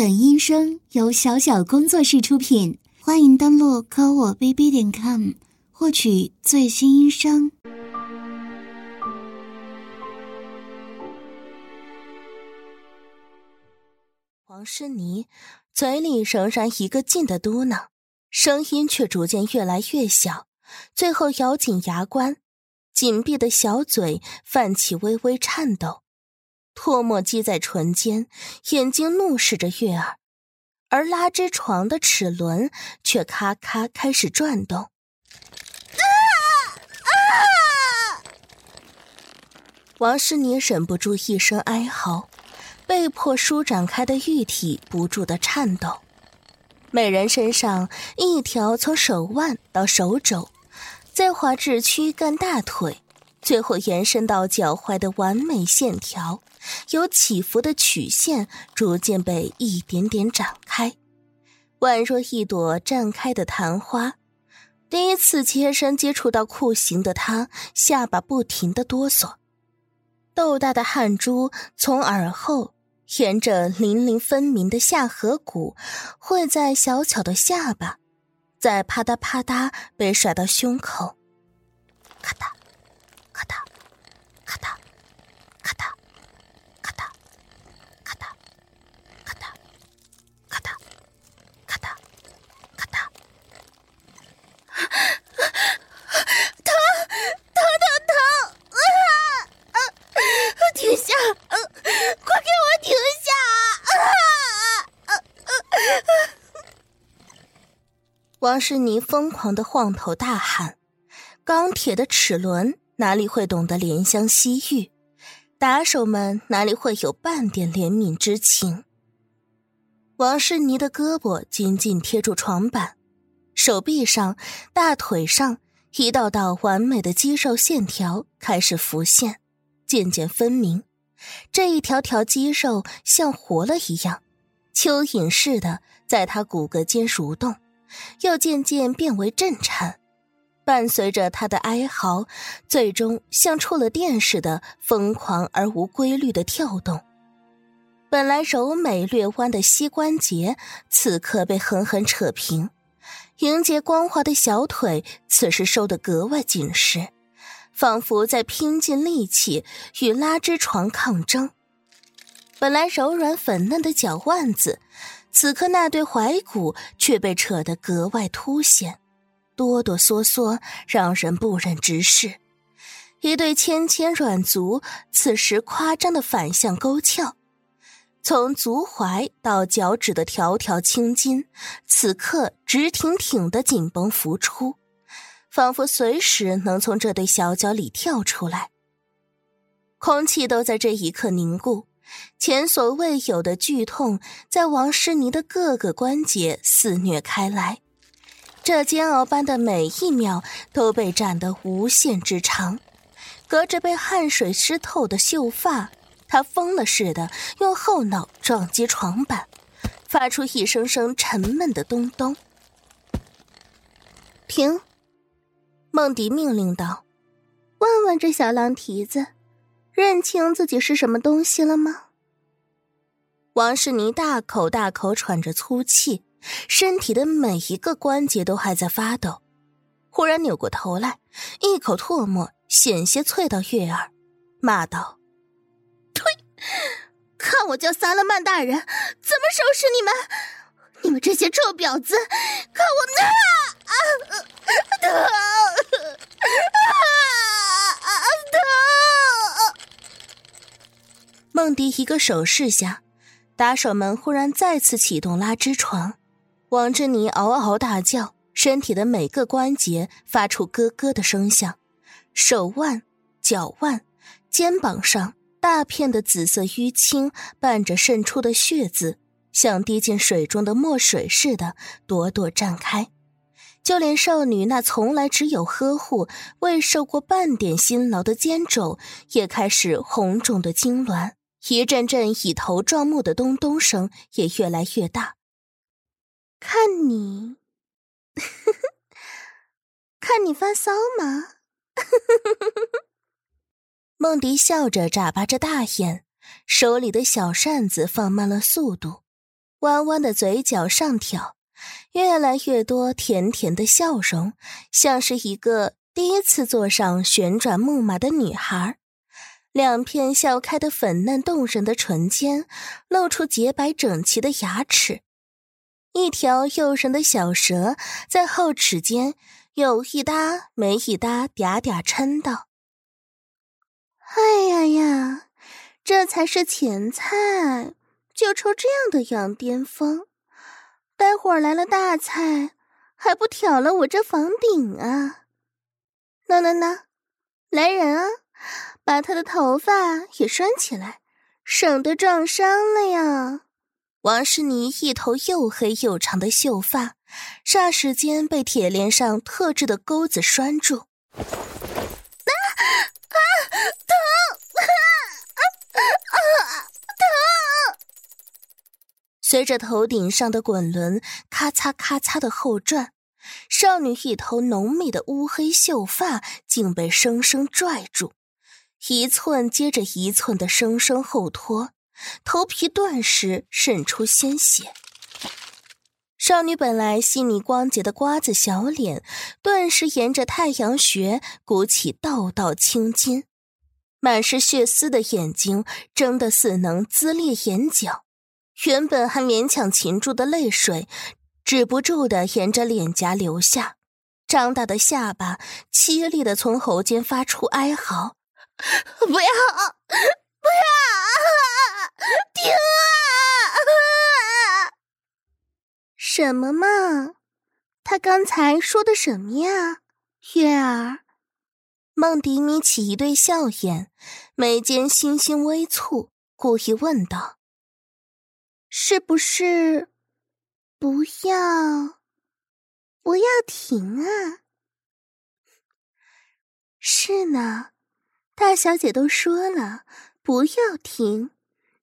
本音声由小小工作室出品，欢迎登录科我 bb 点 com 获取最新音声。王诗妮嘴里仍然一个劲的嘟囔，声音却逐渐越来越小，最后咬紧牙关，紧闭的小嘴泛起微微颤抖。唾沫积在唇间，眼睛怒视着月儿，而拉枝床的齿轮却咔咔开始转动。王诗妮忍不住一声哀嚎，被迫舒展开的玉体不住的颤抖。美人身上一条从手腕到手肘，再滑至躯干大腿，最后延伸到脚踝的完美线条。有起伏的曲线逐渐被一点点展开，宛若一朵绽开的昙花。第一次切身接触到酷刑的他，下巴不停的哆嗦，豆大的汗珠从耳后沿着粼粼分明的下颌骨汇在小巧的下巴，再啪嗒啪嗒被甩到胸口，咔嗒，咔嗒咔嗒，咔嗒。停下快给我停下啊王诗妮疯狂的晃头大喊：“钢铁的齿轮哪里会懂得怜香惜玉？打手们哪里会有半点怜悯之情？”王诗妮的胳膊紧紧贴住床板，手臂上、大腿上一道道完美的肌肉线条开始浮现，渐渐分明。这一条条肌肉像活了一样，蚯蚓似的在他骨骼间蠕动。又渐渐变为震颤，伴随着他的哀嚎，最终像触了电似的疯狂而无规律的跳动。本来柔美略弯的膝关节，此刻被狠狠扯平；迎接光滑的小腿，此时收得格外紧实，仿佛在拼尽力气与拉枝床抗争。本来柔软粉嫩的脚腕子。此刻那对踝骨却被扯得格外凸显，哆哆嗦嗦，让人不忍直视。一对纤纤软足，此时夸张的反向勾翘，从足踝到脚趾的条条青筋，此刻直挺挺的紧绷浮出，仿佛随时能从这对小脚里跳出来。空气都在这一刻凝固。前所未有的剧痛在王诗妮的各个关节肆虐开来，这煎熬般的每一秒都被斩得无限之长。隔着被汗水湿透的秀发，他疯了似的用后脑撞击床板，发出一声声沉闷的咚咚。停！梦迪命令道：“问问这小狼蹄子。”认清自己是什么东西了吗？王诗妮大口大口喘着粗气，身体的每一个关节都还在发抖。忽然扭过头来，一口唾沫险些啐到月儿，骂道：“！看我叫萨勒曼大人怎么收拾你们！你们这些臭婊子！看我啊啊疼啊啊疼！”梦迪一个手势下，打手们忽然再次启动拉枝床。王之妮嗷嗷大叫，身体的每个关节发出咯咯的声响，手腕、脚腕、肩膀上大片的紫色淤青，伴着渗出的血渍，像滴进水中的墨水似的朵朵绽开。就连少女那从来只有呵护、未受过半点辛劳的肩肘，也开始红肿的痉挛。一阵阵以头撞木的咚咚声也越来越大。看你，看你发骚吗？梦迪笑着眨巴着大眼，手里的小扇子放慢了速度，弯弯的嘴角上挑，越来越多甜甜的笑容，像是一个第一次坐上旋转木马的女孩。两片笑开的粉嫩动人的唇间，露出洁白整齐的牙齿，一条诱人的小舌在后齿间有一搭没一搭嗲嗲嗔道：“哎呀呀，这才是前菜。”就抽这样的羊癫疯，待会儿来了大菜，还不挑了我这房顶啊！那那那，来人啊，把他的头发也拴起来，省得撞伤了呀！王诗妮一头又黑又长的秀发，霎时间被铁链上特制的钩子拴住。啊，疼！啊啊啊，疼随着头顶上的滚轮咔嚓咔嚓的后转，少女一头浓密的乌黑秀发竟被生生拽住，一寸接着一寸的生生后拖，头皮顿时渗出鲜血。少女本来细腻光洁的瓜子小脸，顿时沿着太阳穴鼓起道道青筋，满是血丝的眼睛睁得似能滋裂眼角。原本还勉强噙住的泪水，止不住的沿着脸颊流下，张大的下巴凄厉的从喉间发出哀嚎：“ 不要，不要，停啊！”什么嘛？他刚才说的什么呀？月儿，梦迪眯起一对笑眼，眉间星星微蹙，故意问道。是不是不要不要停啊？是呢，大小姐都说了不要停，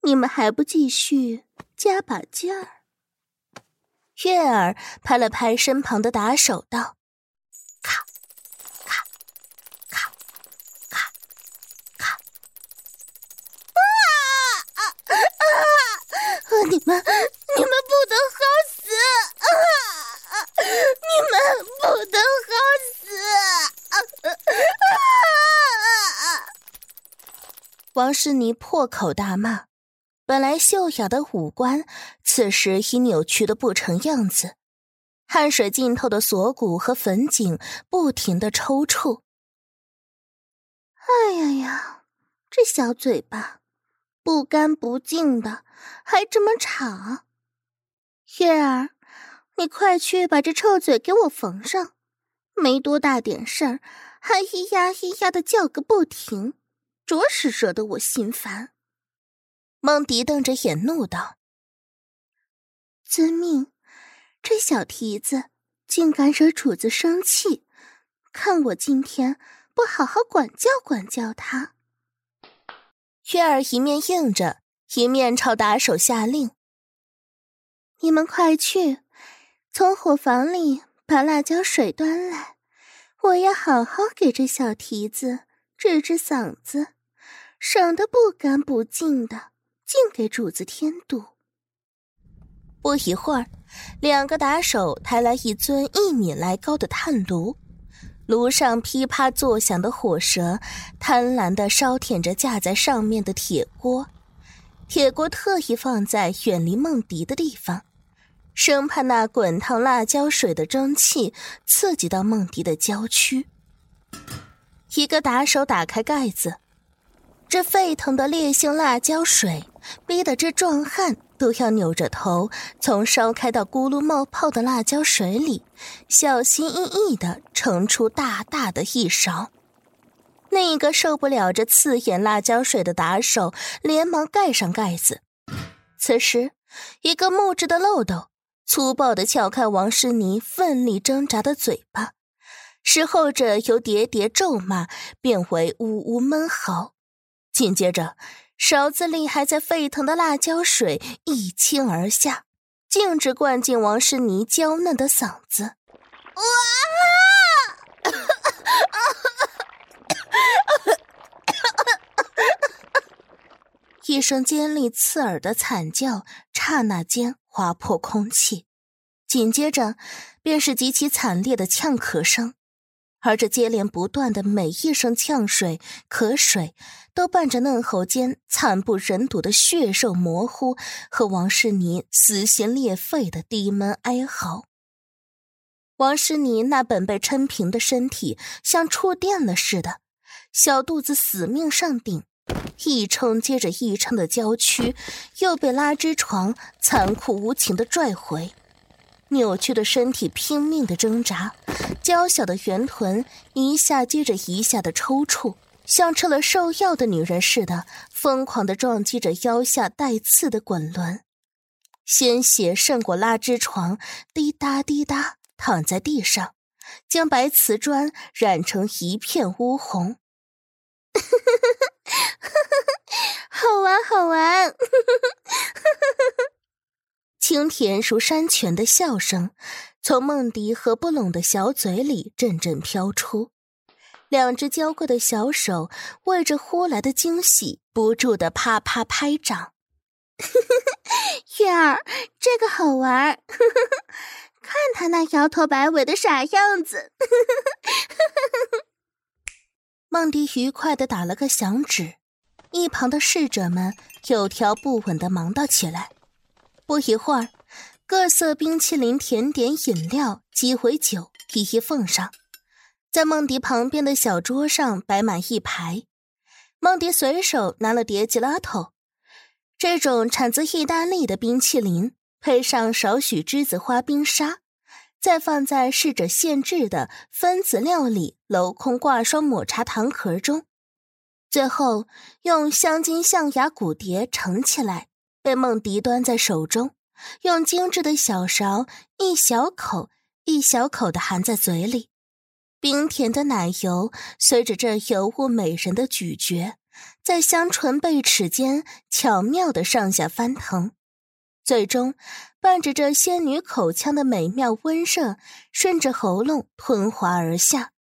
你们还不继续加把劲儿？月儿拍了拍身旁的打手道。你们，你们不得好死！啊！你们不得好死！啊啊啊！王诗妮破口大骂，本来秀雅的五官，此时已扭曲的不成样子，汗水浸透的锁骨和粉颈不停的抽搐。哎呀呀，这小嘴巴！不干不净的，还这么吵。月儿，你快去把这臭嘴给我缝上。没多大点事儿，还咿呀咿呀的叫个不停，着实惹得我心烦。梦迪瞪着眼怒道：“遵命！这小蹄子竟敢惹主子生气，看我今天不好好管教管教他。”月儿一面应着，一面朝打手下令：“你们快去，从伙房里把辣椒水端来，我要好好给这小蹄子治治嗓子，省得不干不净的，竟给主子添堵。”不一会儿，两个打手抬来一尊一米来高的炭炉。炉上噼啪作响的火舌，贪婪的烧舔着架在上面的铁锅。铁锅特意放在远离梦迪的地方，生怕那滚烫辣椒水的蒸汽刺激到梦迪的娇躯。一个打手打开盖子，这沸腾的烈性辣椒水，逼得这壮汉。都要扭着头，从烧开到咕噜冒泡的辣椒水里，小心翼翼地盛出大大的一勺。另一个受不了这刺眼辣椒水的打手，连忙盖上盖子。此时，一个木质的漏斗粗暴地撬开王诗妮奋力挣扎的嘴巴，使后者由喋喋咒骂变为呜呜闷嚎。紧接着，勺子里还在沸腾的辣椒水一倾而下，径直灌进王诗妮娇嫩的嗓子。哇！一声尖利刺耳的惨叫，刹那间划破空气，紧接着便是极其惨烈的呛咳声，而这接连不断的每一声呛水、咳水，都伴着嫩喉间惨不忍睹的血肉模糊和王诗妮撕心裂肺的低闷哀嚎。王诗妮那本被抻平的身体像触电了似的，小肚子死命上顶。一撑接着一撑的娇躯，又被拉枝床残酷无情的拽回，扭曲的身体拼命的挣扎，娇小的圆臀一下接着一下的抽搐，像吃了兽药的女人似的，疯狂的撞击着腰下带刺的滚轮，鲜血渗过拉枝床，滴答滴答躺在地上，将白瓷砖染成一片乌红。好玩，好玩！清甜如山泉的笑声从梦迪合不拢的小嘴里阵阵飘出，两只娇贵的小手为着呼来的惊喜不住的啪啪拍掌。月儿，这个好玩！看他那摇头摆尾的傻样子。梦迪愉快的打了个响指。一旁的侍者们有条不紊的忙叨起来。不一会儿，各色冰淇淋、甜点、饮料、鸡尾酒一一奉上，在梦迪旁边的小桌上摆满一排。梦迪随手拿了碟吉拉头，这种产自意大利的冰淇淋，配上少许栀子花冰沙，再放在侍者现制的分子料理镂空挂霜抹茶糖壳中。最后，用镶金象牙骨碟盛起来，被梦迪端在手中，用精致的小勺一小口一小口的含在嘴里，冰甜的奶油随着这尤物美人的咀嚼，在香唇贝齿间巧妙的上下翻腾，最终伴着这仙女口腔的美妙温热，顺着喉咙吞滑而下。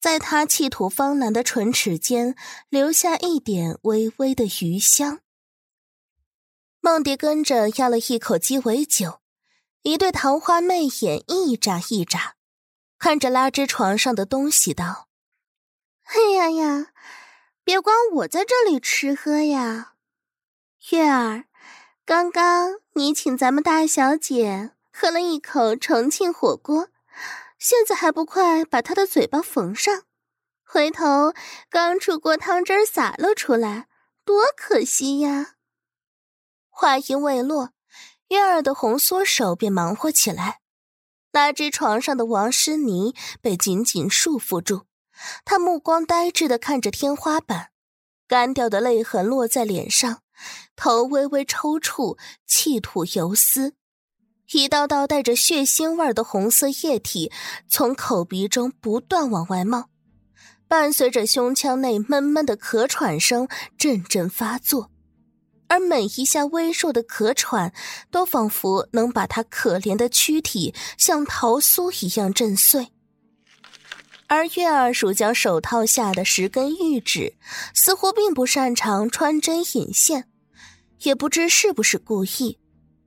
在他气吐芳兰的唇齿间，留下一点微微的余香。梦蝶跟着要了一口鸡尾酒，一对桃花媚眼一眨一眨，看着拉枝床上的东西道：“哎呀呀，别光我在这里吃喝呀，月儿，刚刚你请咱们大小姐喝了一口重庆火锅。”现在还不快把她的嘴巴缝上！回头刚出锅汤汁洒了出来，多可惜呀！话音未落，月儿的红缩手便忙活起来。拉枝床上的王诗妮被紧紧束缚住，她目光呆滞的看着天花板，干掉的泪痕落在脸上，头微微抽搐，气吐游丝。一道道带着血腥味的红色液体从口鼻中不断往外冒，伴随着胸腔内闷闷的咳喘声阵阵发作，而每一下微弱的咳喘，都仿佛能把他可怜的躯体像桃酥一样震碎。而月儿鼠将手套下的十根玉指，似乎并不擅长穿针引线，也不知是不是故意。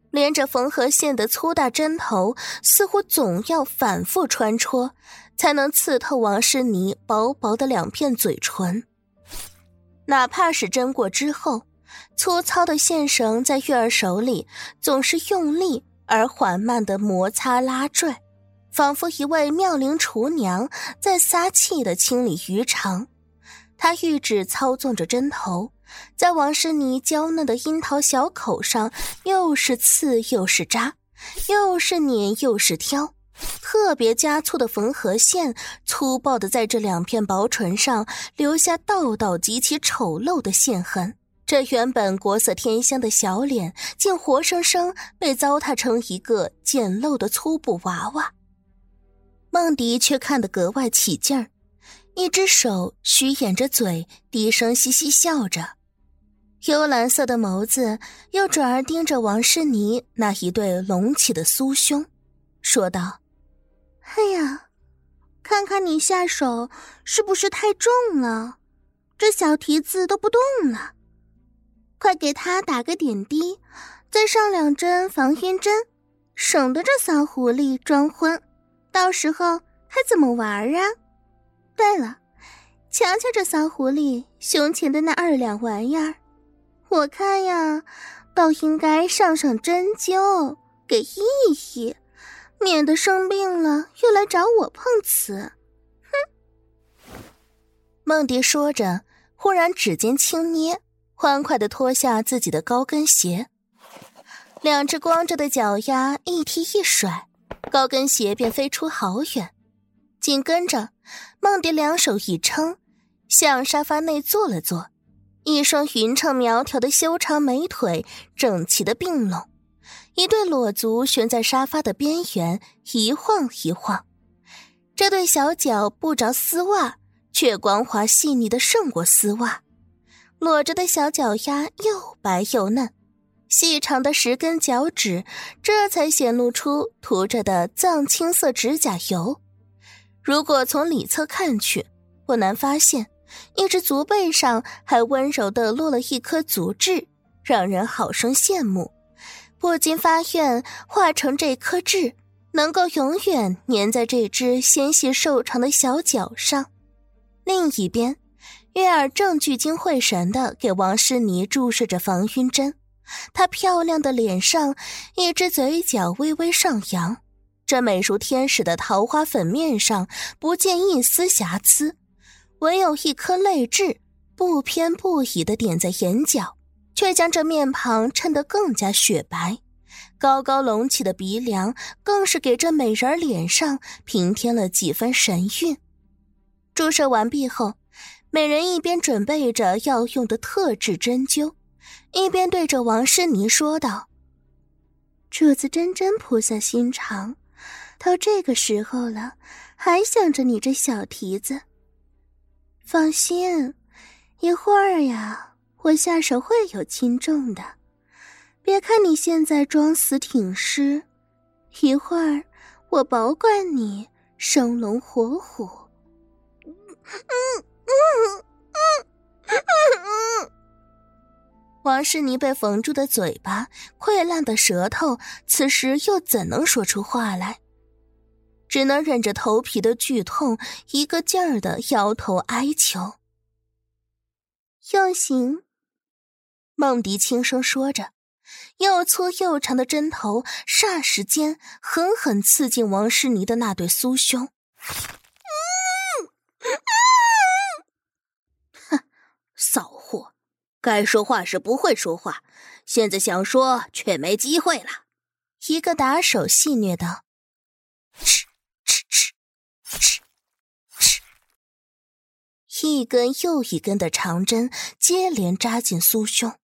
连着缝合线的粗大针头，似乎总要反复穿戳，才能刺透王诗妮薄薄的两片嘴唇。哪怕是针过之后，粗糙的线绳在月儿手里总是用力而缓慢的摩擦拉拽，仿佛一位妙龄厨娘在撒气的清理鱼肠。她玉指操纵着针头。在王诗妮娇嫩的樱桃小口上，又是刺又是扎，又是捻又是挑，特别加粗的缝合线，粗暴的在这两片薄唇上留下道道极其丑陋的线痕。这原本国色天香的小脸，竟活生生被糟蹋成一个简陋的粗布娃娃。梦迪却看得格外起劲儿，一只手虚掩着嘴，低声嘻嘻笑着。幽蓝色的眸子又转而盯着王诗妮那一对隆起的酥胸，说道：“哎呀，看看你下手是不是太重了？这小蹄子都不动了。”快给他打个点滴，再上两针防晕针，省得这骚狐狸装昏，到时候还怎么玩啊？对了，瞧瞧这骚狐狸胸前的那二两玩意儿，我看呀，倒应该上上针灸，给医一医，免得生病了又来找我碰瓷。哼！梦蝶说着，忽然指尖轻捏，欢快的脱下自己的高跟鞋，两只光着的脚丫一踢一甩，高跟鞋便飞出好远。紧跟着，梦蝶两手一撑，向沙发内坐了坐，一双匀称苗条的修长美腿整齐的并拢，一对裸足悬在沙发的边缘，一晃一晃。这对小脚不着丝袜，却光滑细腻的胜过丝袜，裸着的小脚丫又白又嫩，细长的十根脚趾这才显露出涂着的藏青色指甲油。如果从里侧看去，不难发现，一只足背上还温柔地落了一颗足痣，让人好生羡慕，不禁发愿化成这颗痣，能够永远粘在这只纤细瘦长的小脚上。另一边，月儿正聚精会神地给王诗妮注射着防晕针，她漂亮的脸上，一只嘴角微微上扬。这美如天使的桃花粉面上不见一丝瑕疵，唯有一颗泪痣不偏不倚的点在眼角，却将这面庞衬得更加雪白。高高隆起的鼻梁更是给这美人脸上平添了几分神韵。注射完毕后，美人一边准备着要用的特制针灸，一边对着王诗妮说道：“主子真真菩萨心肠。”到这个时候了，还想着你这小蹄子。放心，一会儿呀，我下手会有轻重的。别看你现在装死挺尸，一会儿我保管你生龙活虎。嗯。王诗妮被缝住的嘴巴、溃烂的舌头，此时又怎能说出话来？只能忍着头皮的剧痛，一个劲儿的摇头哀求。用刑。梦迪轻声说着，又粗又长的针头霎时间狠狠刺进王诗妮的那对酥胸。哼，骚货，该说话时不会说话，现在想说却没机会了。一个打手戏谑道。一根又一根的长针接连扎进酥胸，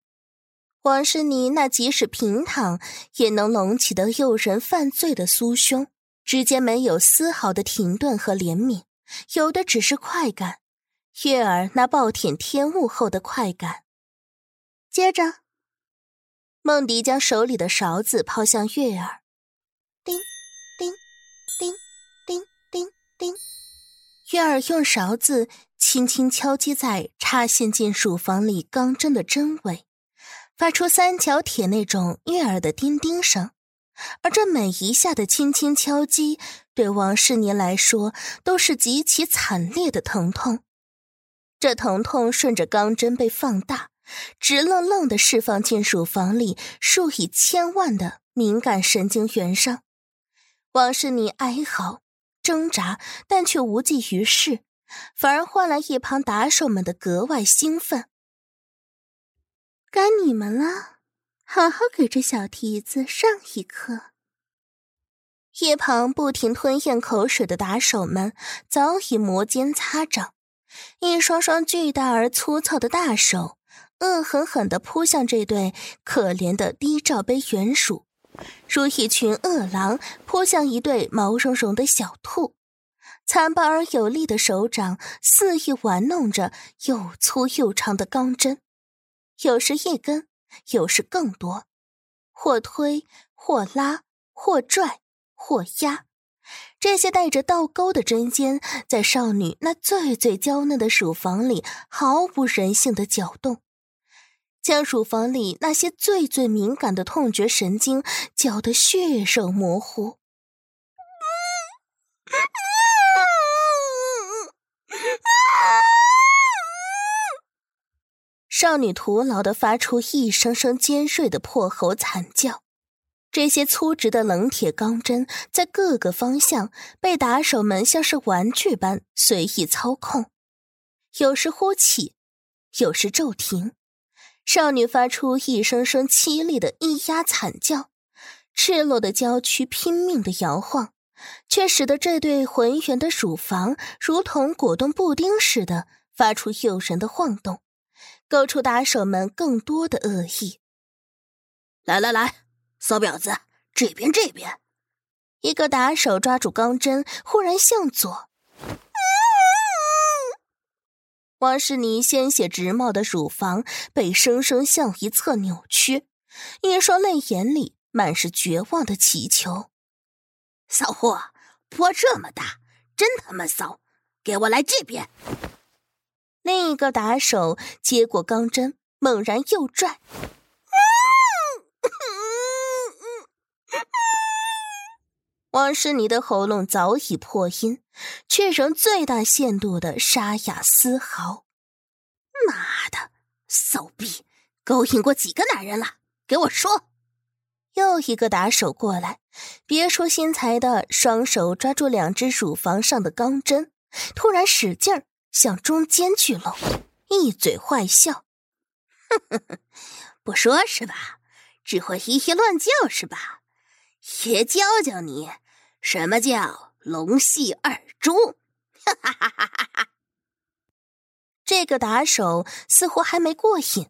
王诗妮那即使平躺也能隆起的诱人犯罪的酥胸之间没有丝毫的停顿和怜悯，有的只是快感，月儿那暴殄天物后的快感。接着，梦迪将手里的勺子抛向月儿，叮，叮，叮，叮，叮，叮，月儿用勺子。轻轻敲击在插线进乳房里钢针的针尾，发出三角铁那种悦耳的叮叮声。而这每一下的轻轻敲击，对王世年来说都是极其惨烈的疼痛。这疼痛顺着钢针被放大，直愣愣地释放进乳房里数以千万的敏感神经元上。王诗妮哀嚎挣扎，但却无济于事。反而换来一旁打手们的格外兴奋。该你们了，好好给这小蹄子上一课。一旁不停吞咽口水的打手们早已摩肩擦掌，一双双巨大而粗糙的大手恶狠狠地扑向这对可怜的低罩杯圆鼠，如一群饿狼扑向一对毛茸茸的小兔。残暴而有力的手掌肆意玩弄着又粗又长的钢针，有时一根，有时更多，或推，或拉，或拽，或压。这些带着倒钩的针尖，在少女那最最娇嫩的乳房里毫无人性的搅动。将乳房里那些最最敏感的痛觉神经搅得血肉模糊。少女徒劳的发出一声声尖锐的破喉惨叫，这些粗直的冷铁钢针在各个方向被打手们像是玩具般随意操控，有时呼起，有时骤停。少女发出一声声凄厉的咿呀惨叫，赤裸的娇躯拼命的摇晃，却使得这对浑圆的乳房如同果冻布丁似的发出诱人的晃动。勾出打手们更多的恶意。来来来，骚婊子，这边这边！一个打手抓住钢针，忽然向左。王诗妮鲜血直冒的乳房被生生向一侧扭曲，一双泪眼里满是绝望的祈求。骚货，坡这么大，真他妈骚！给我来这边！另一个打手接过钢针，猛然右拽，王诗妮的喉咙早已破音，却仍最大限度的沙哑嘶嚎。妈的，骚逼，勾引过几个男人了？给我说！又一个打手过来，别出心裁的双手抓住两只乳房上的钢针，突然使劲儿。向中间聚拢，一嘴坏笑，哼哼哼，不说是吧？只会嘻嘻乱叫是吧？爷教教你什么叫龙戏二珠！哈哈哈哈哈哈！这个打手似乎还没过瘾，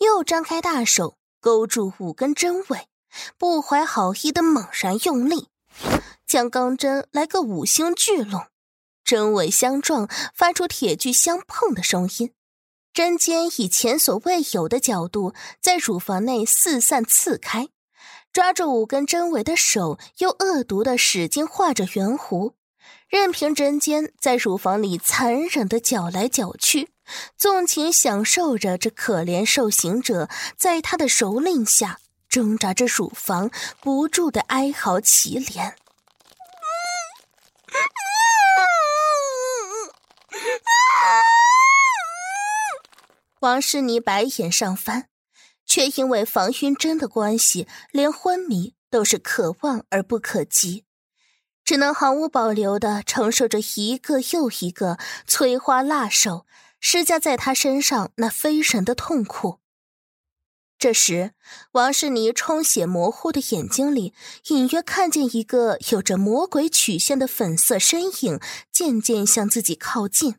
又张开大手勾住五根针尾，不怀好意的猛然用力，将钢针来个五星聚拢。针尾相撞，发出铁具相碰的声音，针尖以前所未有的角度在乳房内四散刺开，抓住五根针尾的手又恶毒的使劲画着圆弧，任凭针尖在乳房里残忍的搅来搅去，纵情享受着这可怜受刑者在他的蹂躏下挣扎着乳房，不住的哀嚎凄怜。王诗妮白眼上翻，却因为防晕针的关系，连昏迷都是可望而不可及，只能毫无保留的承受着一个又一个摧花辣手施加在他身上那非人的痛苦。这时，王诗妮充血模糊的眼睛里隐约看见一个有着魔鬼曲线的粉色身影渐渐向自己靠近。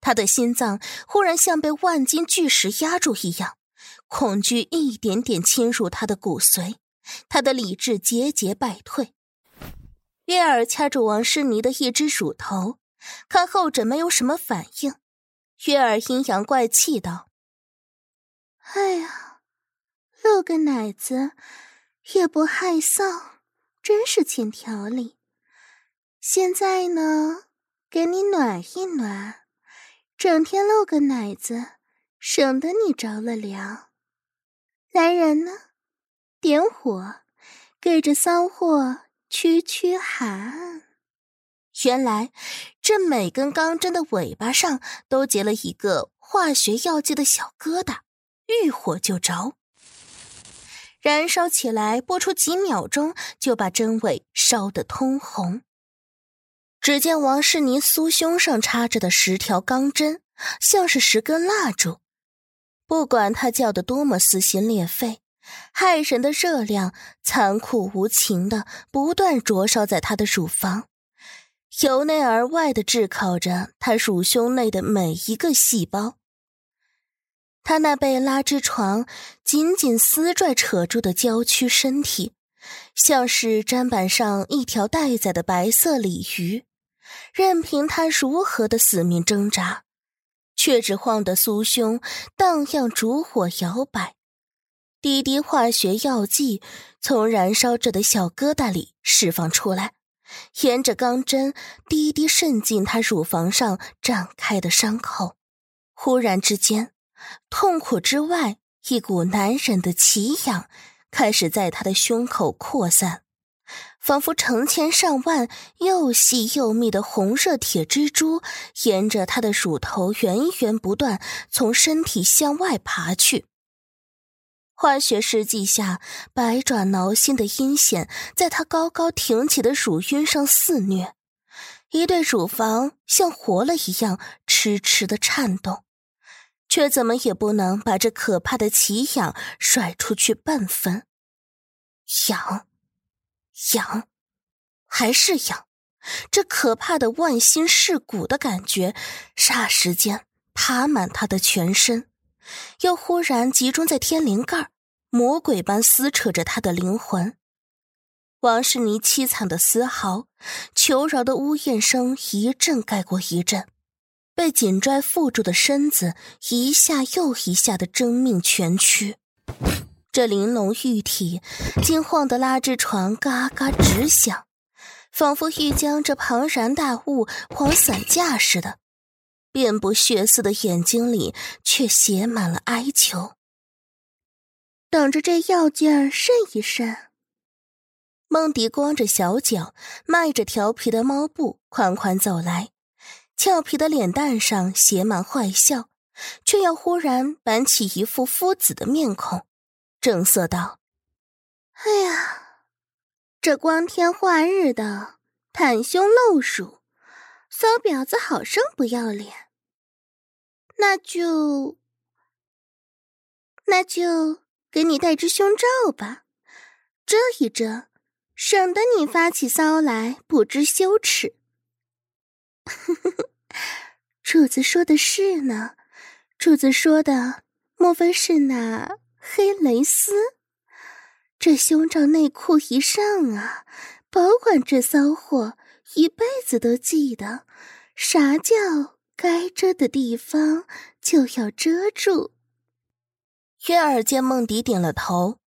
他的心脏忽然像被万斤巨石压住一样，恐惧一点点侵入他的骨髓，他的理智节节败退。月儿掐住王诗妮的一只乳头，看后者没有什么反应，月儿阴阳怪气道：“哎呀，露个奶子也不害臊，真是欠条理。现在呢，给你暖一暖。”整天露个奶子，省得你着了凉。来人呢，点火，给这骚货驱驱寒。原来，这每根钢针的尾巴上都结了一个化学药剂的小疙瘩，遇火就着，燃烧起来，不出几秒钟就把针尾烧得通红。只见王世妮酥胸上插着的十条钢针，像是十根蜡烛。不管他叫得多么撕心裂肺，骇人的热量残酷无情的不断灼烧在他的乳房，由内而外的炙烤着他乳胸内的每一个细胞。他那被拉枝床紧紧撕拽扯住的娇躯身体，像是砧板上一条待宰的白色鲤鱼。任凭他如何的死命挣扎，却只晃得酥胸荡漾，烛火摇摆，滴滴化学药剂从燃烧着的小疙瘩里释放出来，沿着钢针滴滴渗进他乳房上展开的伤口。忽然之间，痛苦之外一股难忍的奇痒开始在他的胸口扩散，仿佛成千上万又细又密的红色铁蜘蛛沿着他的乳头源源不断从身体向外爬去。化学试剂下，百爪挠心的阴险在他高高挺起的乳晕上肆虐，一对乳房像活了一样痴痴的颤动，却怎么也不能把这可怕的奇痒甩出去半分。痒，痒，还是痒，这可怕的万心噬骨的感觉，霎时间爬满他的全身。又忽然集中在天灵盖，魔鬼般撕扯着他的灵魂。王诗妮凄惨的嘶嚎，求饶的呜咽声一阵盖过一阵，被紧拽附住的身子一下又一下的争命蜷曲。这玲珑玉体竟晃得拉枝床嘎嘎直响，仿佛欲将这庞然大物晃散架似的。遍布血丝的眼睛里，却写满了哀求。等着这药劲儿渗一渗。梦迪光着小脚，迈着调皮的猫步，款款走来，俏皮的脸蛋上写满坏笑，却又忽然板起一副夫子的面孔，正色道：“哎呀，这光天化日的，袒胸露乳，骚婊子好生不要脸。”那就，那就给你戴只胸罩吧，遮一遮，省得你发起骚来不知羞耻。主子说的是呢，主子说的莫非是那黑蕾丝？这胸罩内裤一上啊，保管这骚货一辈子都记得啥叫。该遮的地方就要遮住。月儿见梦迪点了头，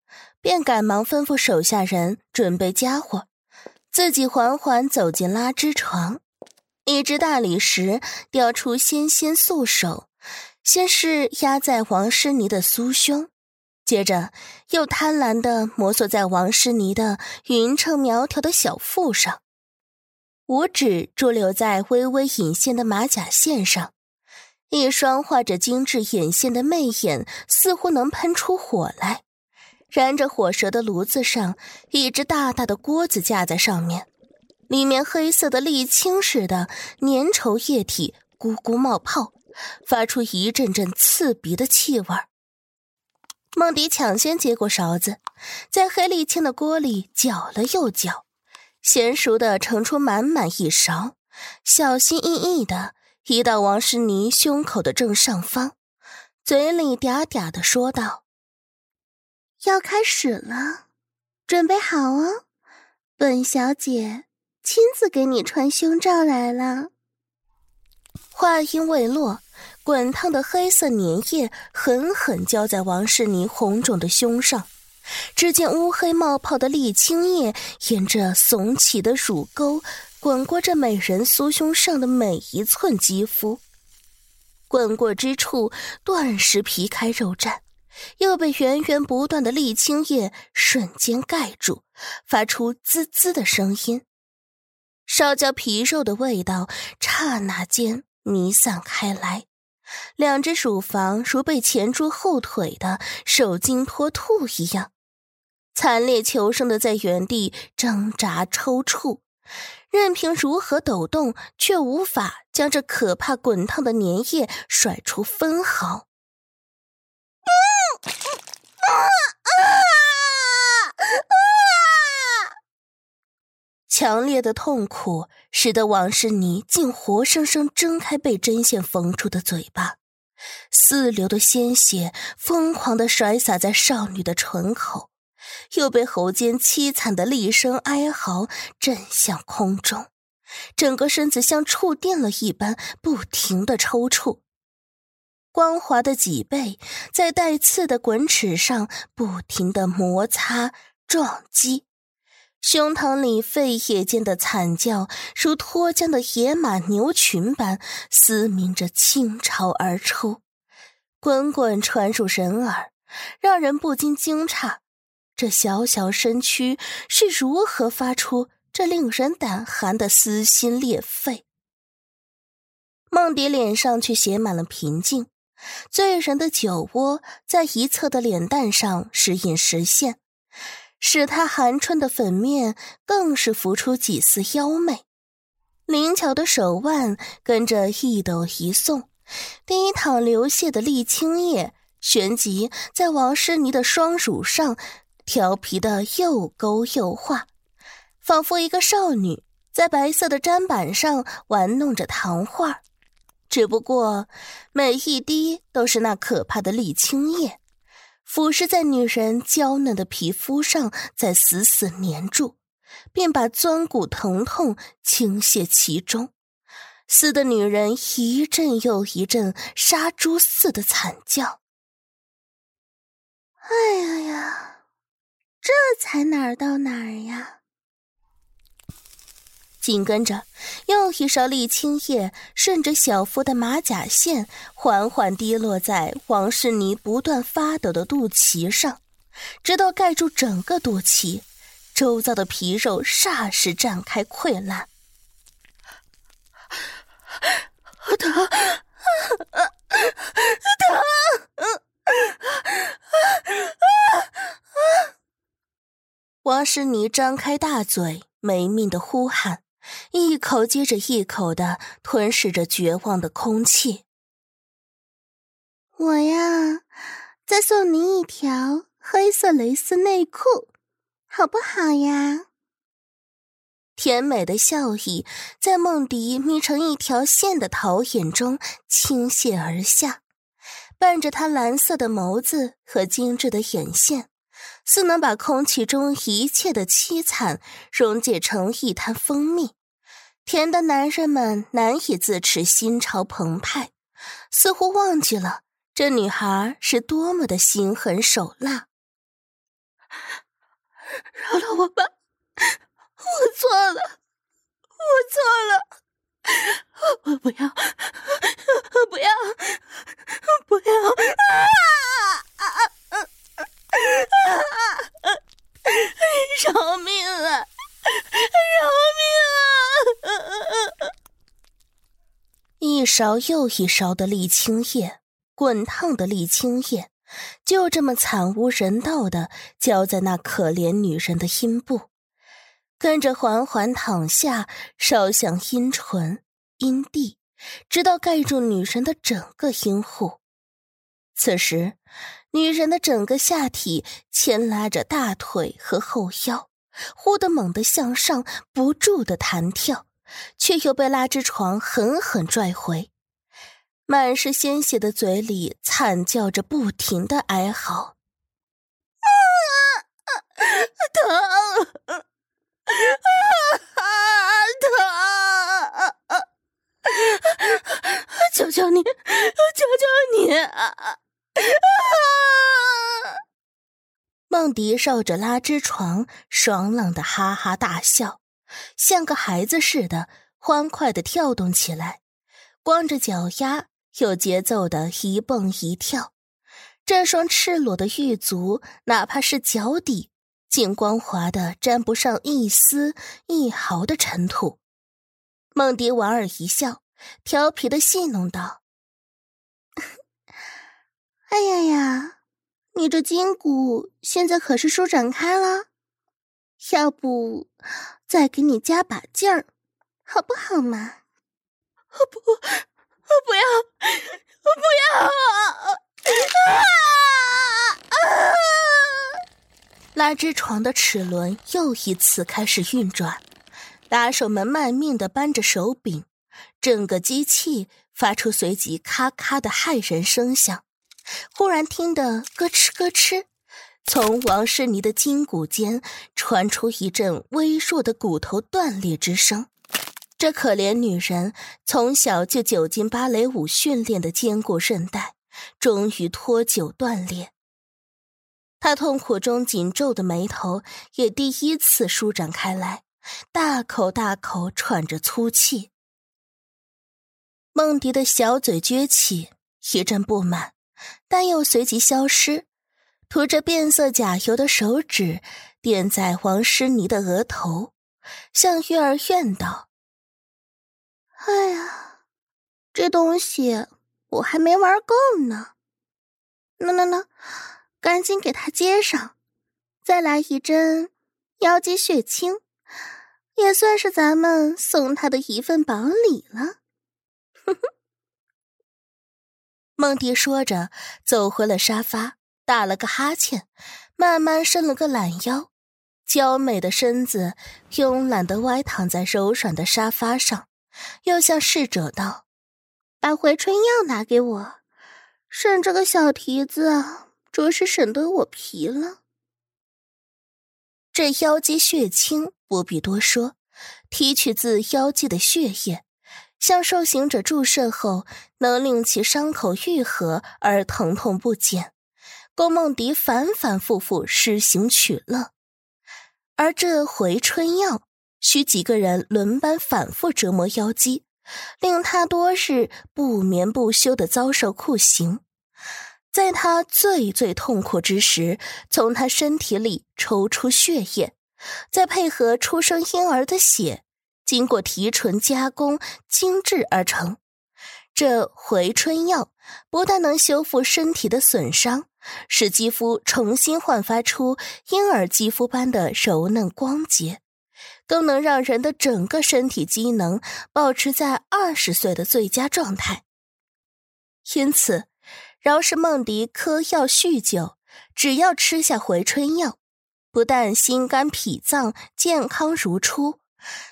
便赶忙吩咐手下人准备家伙，自己缓缓走进拉枝床，一只大理石雕出纤纤素手，先是压在王诗妮的酥胸，接着又贪婪地摩挲在王诗妮的匀称苗条的小腹上。五指驻留在微微隐现的马甲线上，一双画着精致眼线的媚眼似乎能喷出火来。燃着火舌的炉子上，一只大大的锅子架在上面，里面黑色的沥青似的粘稠液体咕咕冒泡，发出一阵阵刺鼻的气味儿。梦迪抢先接过勺子，在黑沥青的锅里搅了又搅。娴熟的盛出满满一勺，小心翼翼的移到王诗妮胸口的正上方，嘴里嗲嗲的说道：“要开始了，准备好哦，本小姐亲自给你穿胸罩来了。”话音未落，滚烫的黑色粘液狠狠浇在王世妮红肿的胸上。只见乌黑冒泡的沥青液沿着耸起的乳沟滚过这美人酥胸上的每一寸肌肤，滚过之处顿时皮开肉绽，又被源源不断的沥青液瞬间盖住，发出滋滋的声音。烧焦皮肉的味道刹那间弥散开来，两只乳房如被钳住后腿的受惊脱兔一样。惨烈求生的在原地挣扎抽搐，任凭如何抖动，却无法将这可怕滚烫的粘液甩出分毫。嗯啊啊啊！强烈的痛苦使得王诗妮竟活生生睁开被针线缝住的嘴巴，四流的鲜血疯狂的甩洒在少女的唇口。又被喉间凄惨的厉声哀嚎震向空中，整个身子像触电了一般，不停的抽搐。光滑的脊背在带刺的滚齿上不停的摩擦撞击，胸膛里肺叶间的惨叫如脱缰的野马牛群般嘶鸣着倾巢而出，滚滚传入人耳。让人不禁惊诧：这小小身躯是如何发出这令人胆寒的撕心裂肺？梦蝶脸上却写满了平静，醉人的酒窝在一侧的脸蛋上时隐时现，使她寒春的粉面更是浮出几丝妖媚。灵巧的手腕跟着一抖一松，低淌流泻的沥青液旋即在王诗妮的双乳上调皮的又勾又画，仿佛一个少女在白色的砧板上玩弄着糖画。只不过，每一滴都是那可怕的沥青液，腐蚀在女人娇嫩的皮肤上，在死死粘住，便把钻骨疼痛倾泻其中，撕得女人一阵又一阵杀猪似的惨叫。哎呀呀，这才哪儿到哪儿呀！紧跟着，又一勺沥青液顺着小夫的马甲线缓缓滴落在王诗妮不断发抖的肚脐上，直到盖住整个肚脐，周遭的皮肉霎时绽开溃烂。疼，疼！王诗妮张开大嘴，没命的呼喊。一口接着一口的吞噬着绝望的空气。我呀，再送你一条黑色蕾丝内裤，好不好呀？甜美的笑意在梦迪眯成一条线的桃眼中倾泻而下，伴着她蓝色的眸子和精致的眼线，似能把空气中一切的凄惨溶解成一滩蜂蜜。甜的男人们难以自持，心潮澎湃，似乎忘记了这女孩是多么的心狠手辣。饶了我吧，我错了，我错了，我不要，不要，不要！啊啊啊啊啊！饶命啊！饶命啊！一勺又一勺的沥青液，滚烫的沥青液，就这么惨无人道的浇在那可怜女人的阴部，跟着缓缓淌下，烧向阴唇、阴蒂，直到盖住女人的整个阴户。此时，女人的整个下体牵拉着大腿和后腰。忽的猛地向上，不住的弹跳，却又被拉枝床狠狠拽回，满是鲜血的嘴里惨叫着，不停的哀嚎：“啊啊，疼，啊疼，求求你，求求你啊！”梦迪绕着拉枝床，爽朗的哈哈大笑，像个孩子似的欢快的跳动起来，光着脚丫，有节奏的一蹦一跳。这双赤裸的玉足，哪怕是脚底，竟光滑的沾不上一丝一毫的尘土。梦迪莞尔一笑，调皮的戏弄道：“ 哎呀呀！”你这筋骨现在可是舒展开了，要不再给你加把劲儿，好不好嘛？我不，我不要，我不要！啊啊！拉枝床的齿轮又一次开始运转，打手们卖命的扳着手柄，整个机器发出随即咔咔的骇人声响。忽然听得咯吱咯吱，从王诗妮的筋骨间传出一阵微弱的骨头断裂之声。这可怜女人从小就久经芭蕾舞训练的坚固韧带，终于脱臼断裂。她痛苦中紧皱的眉头也第一次舒展开来，大口大口喘着粗气。梦迪的小嘴撅起，一阵不满。但又随即消失，涂着变色甲油的手指点在王诗妮的额头，向月儿怨道：“哎呀，这东西我还没玩够呢！那那那，赶紧给他接上，再来一针妖姬血清，也算是咱们送他的一份薄礼了。”哼哼。梦迪说着，走回了沙发，打了个哈欠，慢慢伸了个懒腰，娇美的身子慵懒的歪躺在柔软的沙发上，又向侍者道：“把回春药拿给我，省这个小蹄子，着实省得我皮了。”这妖姬血清不必多说，提取自妖姬的血液。向受刑者注射后，能令其伤口愈合而疼痛不减，供梦迪反反复复施行取乐。而这回春药，需几个人轮班反复折磨妖姬，令他多日不眠不休的遭受酷刑，在他最最痛苦之时，从他身体里抽出血液，再配合出生婴儿的血。经过提纯加工，精制而成。这回春药不但能修复身体的损伤，使肌肤重新焕发出婴儿肌肤般的柔嫩光洁，更能让人的整个身体机能保持在二十岁的最佳状态。因此，饶是梦迪嗑药酗酒，只要吃下回春药，不但心肝脾脏健康如初。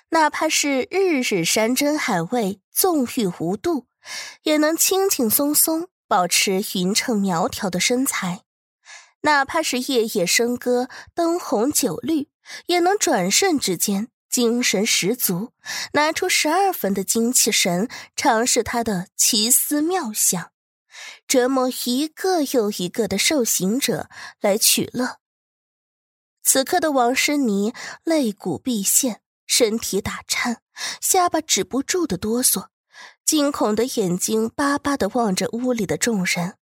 哪怕是日日山珍海味，纵欲无度，也能轻轻松松保持匀称苗条的身材；哪怕是夜夜笙歌，灯红酒绿，也能转瞬之间精神十足，拿出十二分的精气神，尝试他的奇思妙想，折磨一个又一个的受刑者来取乐。此刻的王诗妮肋骨毕现。身体打颤，下巴止不住的哆嗦，惊恐的眼睛巴巴的望着屋里的众人，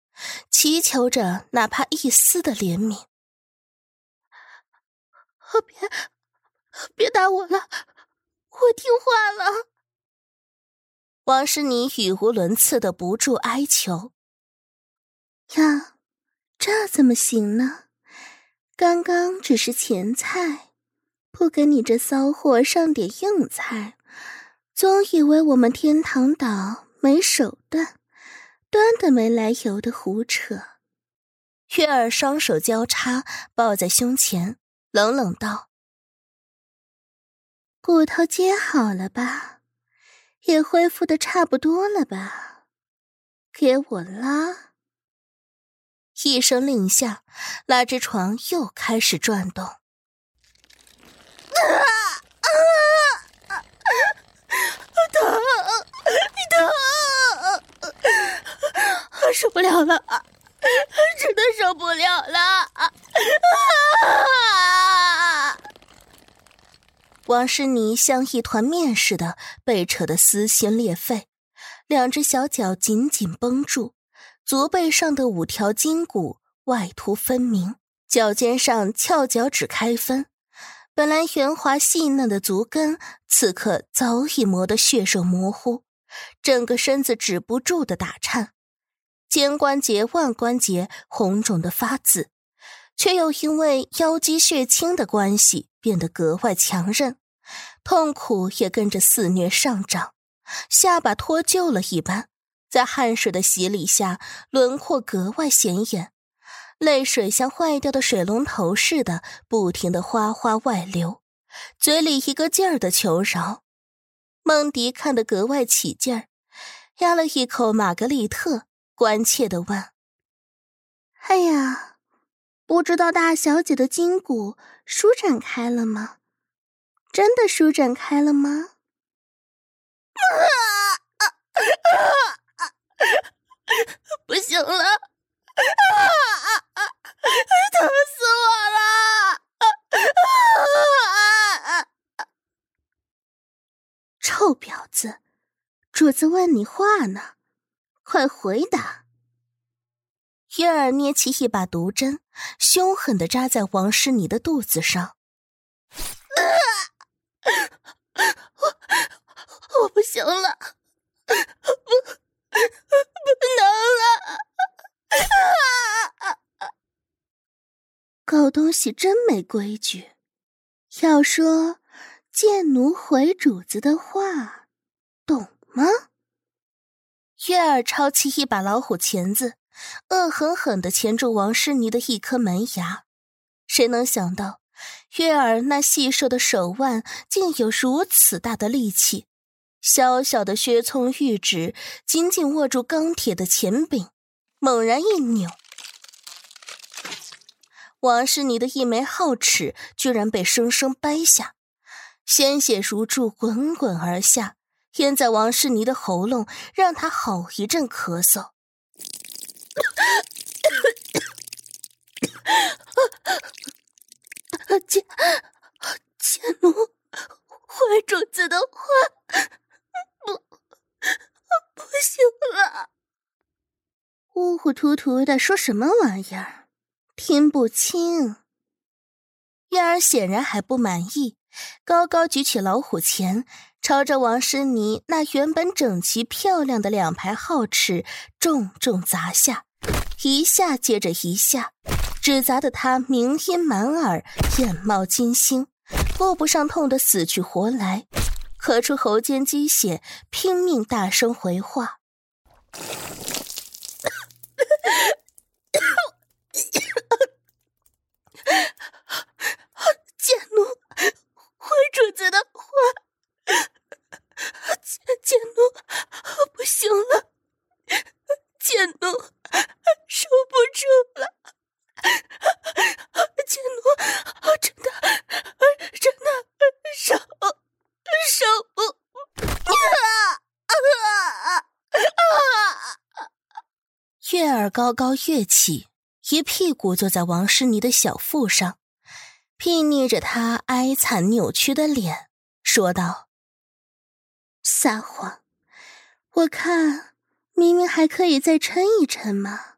祈求着哪怕一丝的怜悯。别，别打我了，我听话了。王诗妮语无伦次的不住哀求。呀，这怎么行呢？刚刚只是前菜。不给你这骚货上点硬菜，总以为我们天堂岛没手段，端的没来由的胡扯。月儿双手交叉抱在胸前，冷冷道：“骨头接好了吧？也恢复的差不多了吧？给我拉！”一声令下，拉枝床又开始转动。啊啊啊！疼，疼，受不了了，真的受不了了！啊！王诗妮像一团面似的被扯得撕心裂肺，两只小脚紧紧绷住，足背上的五条筋骨外凸分明，脚尖上翘脚趾开分。本来圆滑细嫩的足跟，此刻早已磨得血肉模糊，整个身子止不住的打颤，肩关节、腕关节红肿的发紫，却又因为腰肌血清的关系变得格外强韧，痛苦也跟着肆虐上涨，下巴脱臼了一般，在汗水的洗礼下，轮廓格外显眼。泪水像坏掉的水龙头似的，不停的哗哗外流，嘴里一个劲儿的求饶。梦迪看得格外起劲儿，压了一口玛格丽特，关切的问：“哎呀，不知道大小姐的筋骨舒展开了吗？真的舒展开了吗？”啊啊啊啊！不行了！啊啊啊！疼死我了！啊啊啊！臭婊子，主子问你话呢，快回答！月儿捏起一把毒针，凶狠的扎在王诗妮的肚子上。我我不行了，不不能了！狗东西真没规矩。要说贱奴回主子的话，懂吗？月儿抄起一把老虎钳子。恶狠狠地钳住王诗妮的一颗门牙，谁能想到，月儿那细瘦的手腕竟有如此大的力气，小小的薛聪玉指紧紧握住钢铁的钳柄，猛然一扭，王诗妮的一枚皓齿居然被生生掰下，鲜血如注滚滚而下，淹在王诗妮的喉咙，让她好一阵咳嗽。贱贱奴，回主子的话，不不行了。糊糊涂涂的说什么玩意儿，听不清。燕儿显然还不满意，高高举起老虎钳，朝着王诗妮那原本整齐漂亮的两排皓齿重重砸下。一下接着一下，只砸得他鸣音满耳，眼冒金星，顾不上痛得死去活来，咳出喉间积血，拼命大声回话：“贱奴，回主子的话，贱贱奴，不行了，贱奴。”受不住了，贱奴，真的，真的受受不啊啊啊！月儿高高跃起，一屁股坐在王诗妮的小腹上，睥睨着她哀惨扭曲的脸，说道：“撒谎，我看。”明明还可以再撑一撑嘛，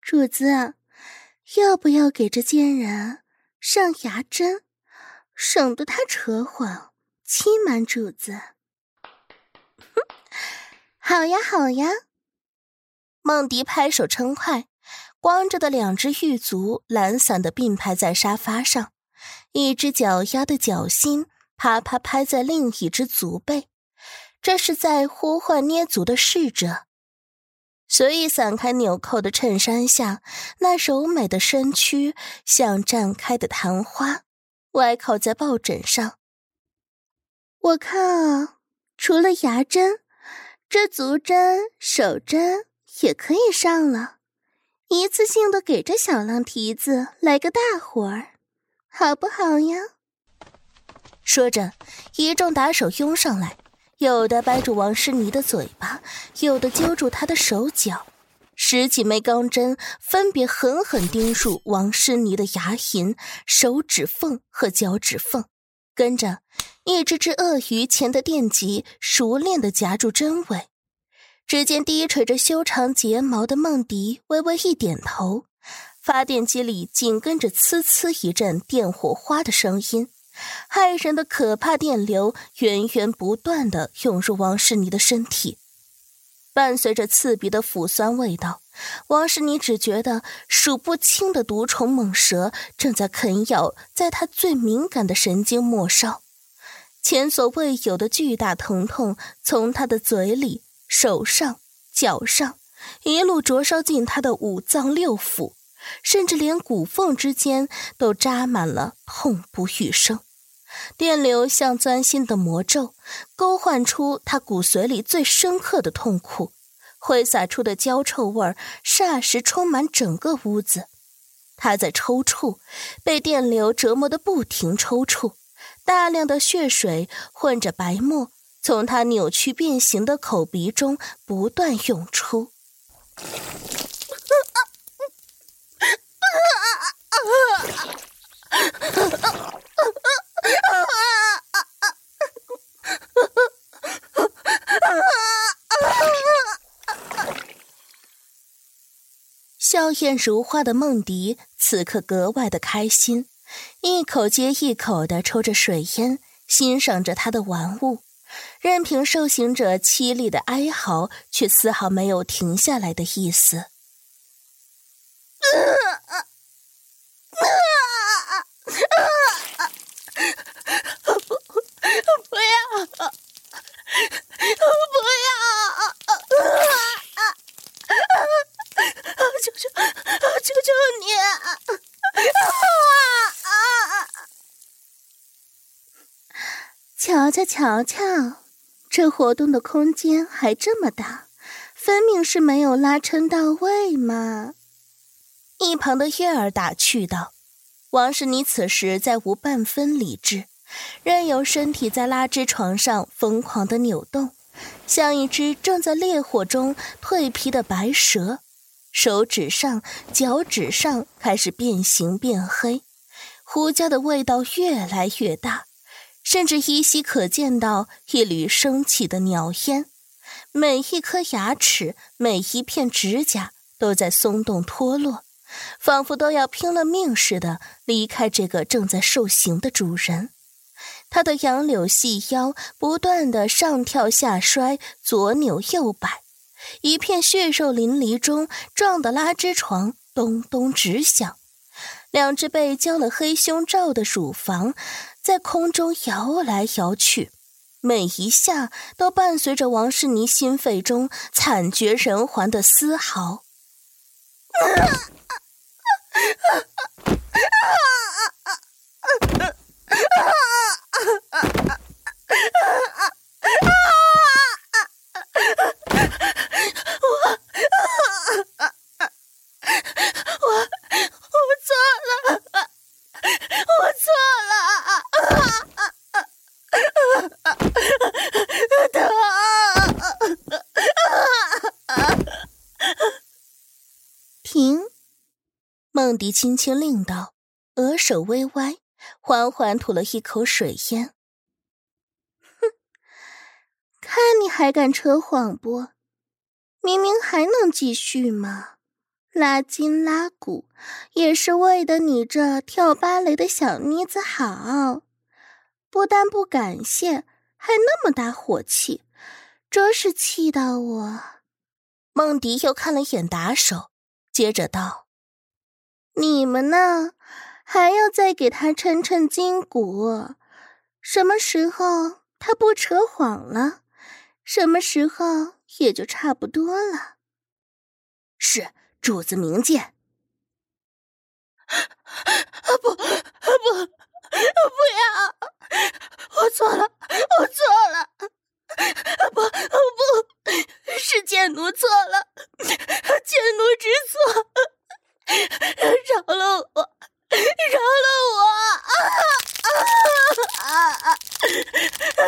主子，要不要给这贱人上牙针，省得他扯谎欺瞒主子？好呀，好呀！梦迪拍手称快，光着的两只玉足懒散的并排在沙发上，一只脚丫的脚心啪啪拍在另一只足背。这是在呼唤捏足的侍者，随意散开纽扣的衬衫下，那柔美的身躯像绽开的昙花，歪靠在抱枕上。我看啊，除了牙针，这足针、手针也可以上了，一次性的给这小浪蹄子来个大活儿，好不好呀？说着，一众打手拥上来。有的掰住王诗妮的嘴巴，有的揪住她的手脚，十几枚钢针分别狠狠钉入王诗妮的牙龈、手指缝和脚趾缝，跟着一只只鳄鱼钳的电极熟练的夹住针尾。只见低垂着修长睫毛的梦迪微微一点头，发电机里紧跟着呲呲一阵电火花的声音。骇人的可怕电流源源不断的涌入王诗妮的身体，伴随着刺鼻的腐酸味道，王诗妮只觉得数不清的毒虫猛蛇正在啃咬在她最敏感的神经末梢，前所未有的巨大疼痛从她的嘴里、手上、脚上一路灼烧进她的五脏六腑，甚至连骨缝之间都扎满了痛不欲生。电流像钻心的魔咒，勾唤出他骨髓里最深刻的痛苦，挥洒出的焦臭味儿霎时充满整个屋子。他在抽搐，被电流折磨得不停抽搐，大量的血水混着白沫从他扭曲变形的口鼻中不断涌出。笑靥如花的梦迪此刻格外的开心，一口接一口的抽着水烟，欣赏着他的玩物，任凭受刑者凄厉的哀嚎，却丝毫没有停下来的意思。不要！不要！求求求求你！瞧瞧瞧瞧，这活动的空间还这么大，分明是没有拉撑到位嘛！一旁的月儿打趣道：“王氏，你此时再无半分理智。”任由身体在拉枝床上疯狂的扭动，像一只正在烈火中蜕皮的白蛇，手指上、脚趾上开始变形变黑，胡椒的味道越来越大，甚至依稀可见到一缕升起的鸟烟，每一颗牙齿、每一片指甲都在松动脱落，仿佛都要拼了命似的离开这个正在受刑的主人。他的杨柳细腰不断的上跳下摔，左扭右摆，一片血肉淋漓中撞得拉枝床咚咚直响，两只被浇了黑胸罩的乳房在空中摇来摇去，每一下都伴随着王诗妮心肺中惨绝人寰的嘶嚎。迪轻轻令道，额首微歪，缓缓吐了一口水烟。哼，看你还敢扯谎不？明明还能继续嘛！拉筋拉骨也是为的你这跳芭蕾的小妮子好，不但不感谢，还那么大火气，真是气到我。梦迪又看了眼打手，接着道。你们呢？还要再给他抻抻筋骨？什么时候他不扯谎了？什么时候也就差不多了。是，主子明鉴。啊不啊不，不要！我错了，我错了！不不，是贱奴错了，贱奴知错。饶了我，饶了我！啊啊啊啊！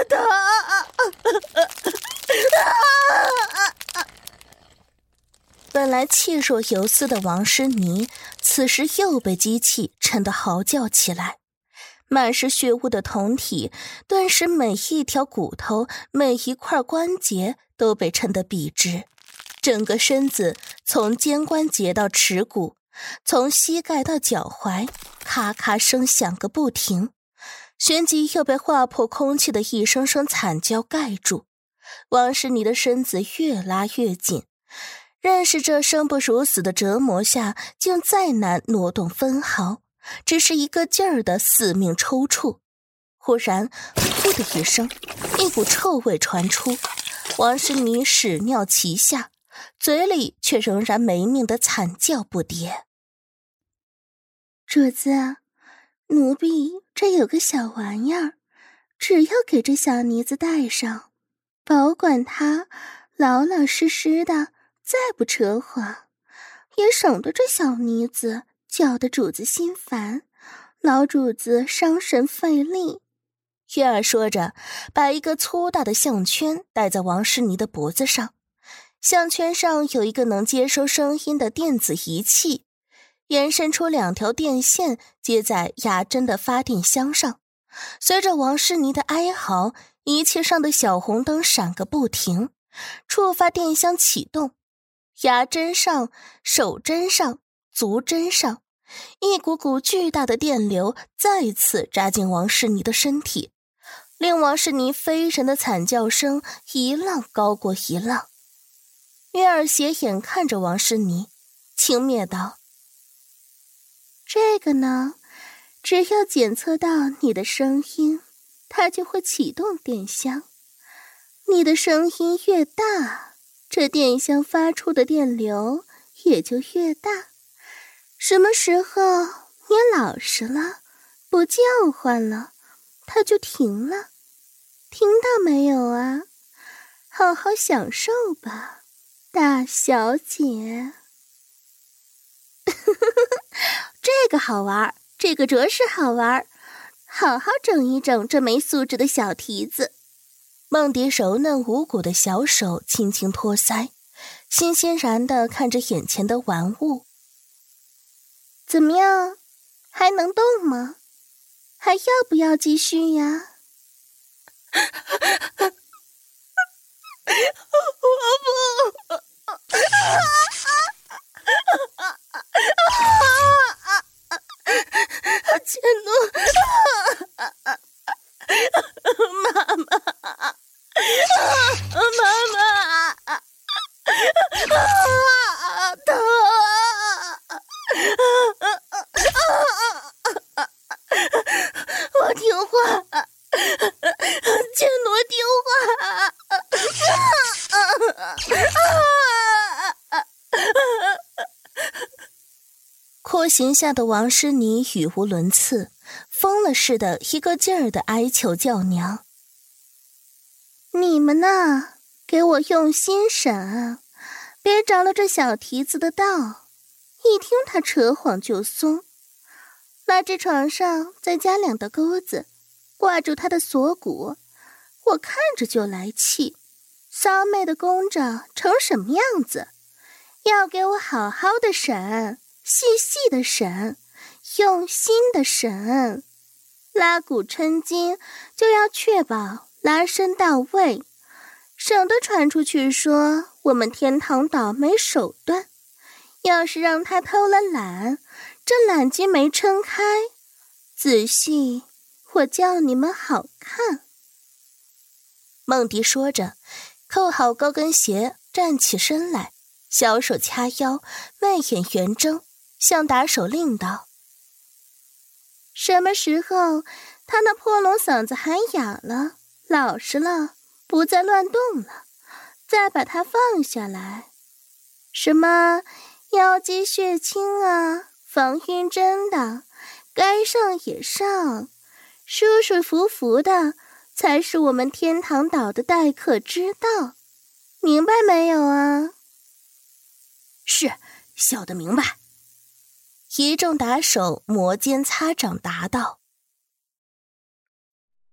疼！本来气若游丝的王诗妮，此时又被机器撑得嚎叫起来，满是血污的酮体，顿时每一条骨头、每一块关节都被撑得笔直，整个身子从肩关节到耻骨。从膝盖到脚踝，咔咔声响个不停，旋即又被划破空气的一声声惨叫盖住。王诗妮的身子越拉越紧，认识这生不如死的折磨下，竟再难挪动分毫，只是一个劲儿的死命抽搐。忽然，呼的一声，一股臭味传出，王诗妮屎尿齐下，嘴里却仍然没命的惨叫不迭。主子，奴婢这有个小玩意儿，只要给这小妮子戴上，保管她老老实实的，再不扯谎，也省得这小妮子叫得主子心烦，老主子伤神费力。月儿说着，把一个粗大的项圈戴在王诗妮的脖子上，项圈上有一个能接收声音的电子仪器。延伸出两条电线，接在牙针的发电箱上。随着王诗妮的哀嚎，仪器上的小红灯闪个不停，触发电箱启动。牙针上、手针上、足针上，一股股巨大的电流再次扎进王诗妮的身体，令王诗妮飞神的惨叫声一浪高过一浪。月儿斜眼看着王诗妮，轻蔑道：“这个呢，只要检测到你的声音，它就会启动电箱。你的声音越大。”这电箱发出的电流也就越大。什么时候你老实了，不叫唤了，它就停了。听到没有啊？好好享受吧，大小姐。这个好玩，这个着实好玩，好好整一整这没素质的小蹄子。梦蝶柔嫩无骨的小手轻轻托腮，欣欣然的看着眼前的玩物。怎么样，还能动吗？还要不要继续呀？我不。啊啊啊啊！千奴，妈妈，妈妈，啊，疼！我听话，千奴听话。廓形下的王诗妮语无伦次，疯了似的，一个劲儿的哀求叫娘：“你们呐，给我用心审，别着了这小蹄子的道。一听他扯谎就松，拉至床上再加两道钩子，挂住他的锁骨。我看着就来气，骚媚的弓着成什么样子？要给我好好的审。”细细的审，用心的审，拉骨抻筋就要确保拉伸到位，省得传出去说我们天堂岛没手段。要是让他偷了懒，这懒筋没撑开，仔细我叫你们好看。梦迪说着，扣好高跟鞋，站起身来，小手掐腰，媚眼圆睁。向打手令道：“什么时候他那破聋嗓子喊哑了，老实了，不再乱动了，再把他放下来。什么妖姬血清啊，防晕针的，该上也上，舒舒服服的才是我们天堂岛的待客之道。明白没有啊？”“是，小的明白。”一众打手摩肩擦掌答道。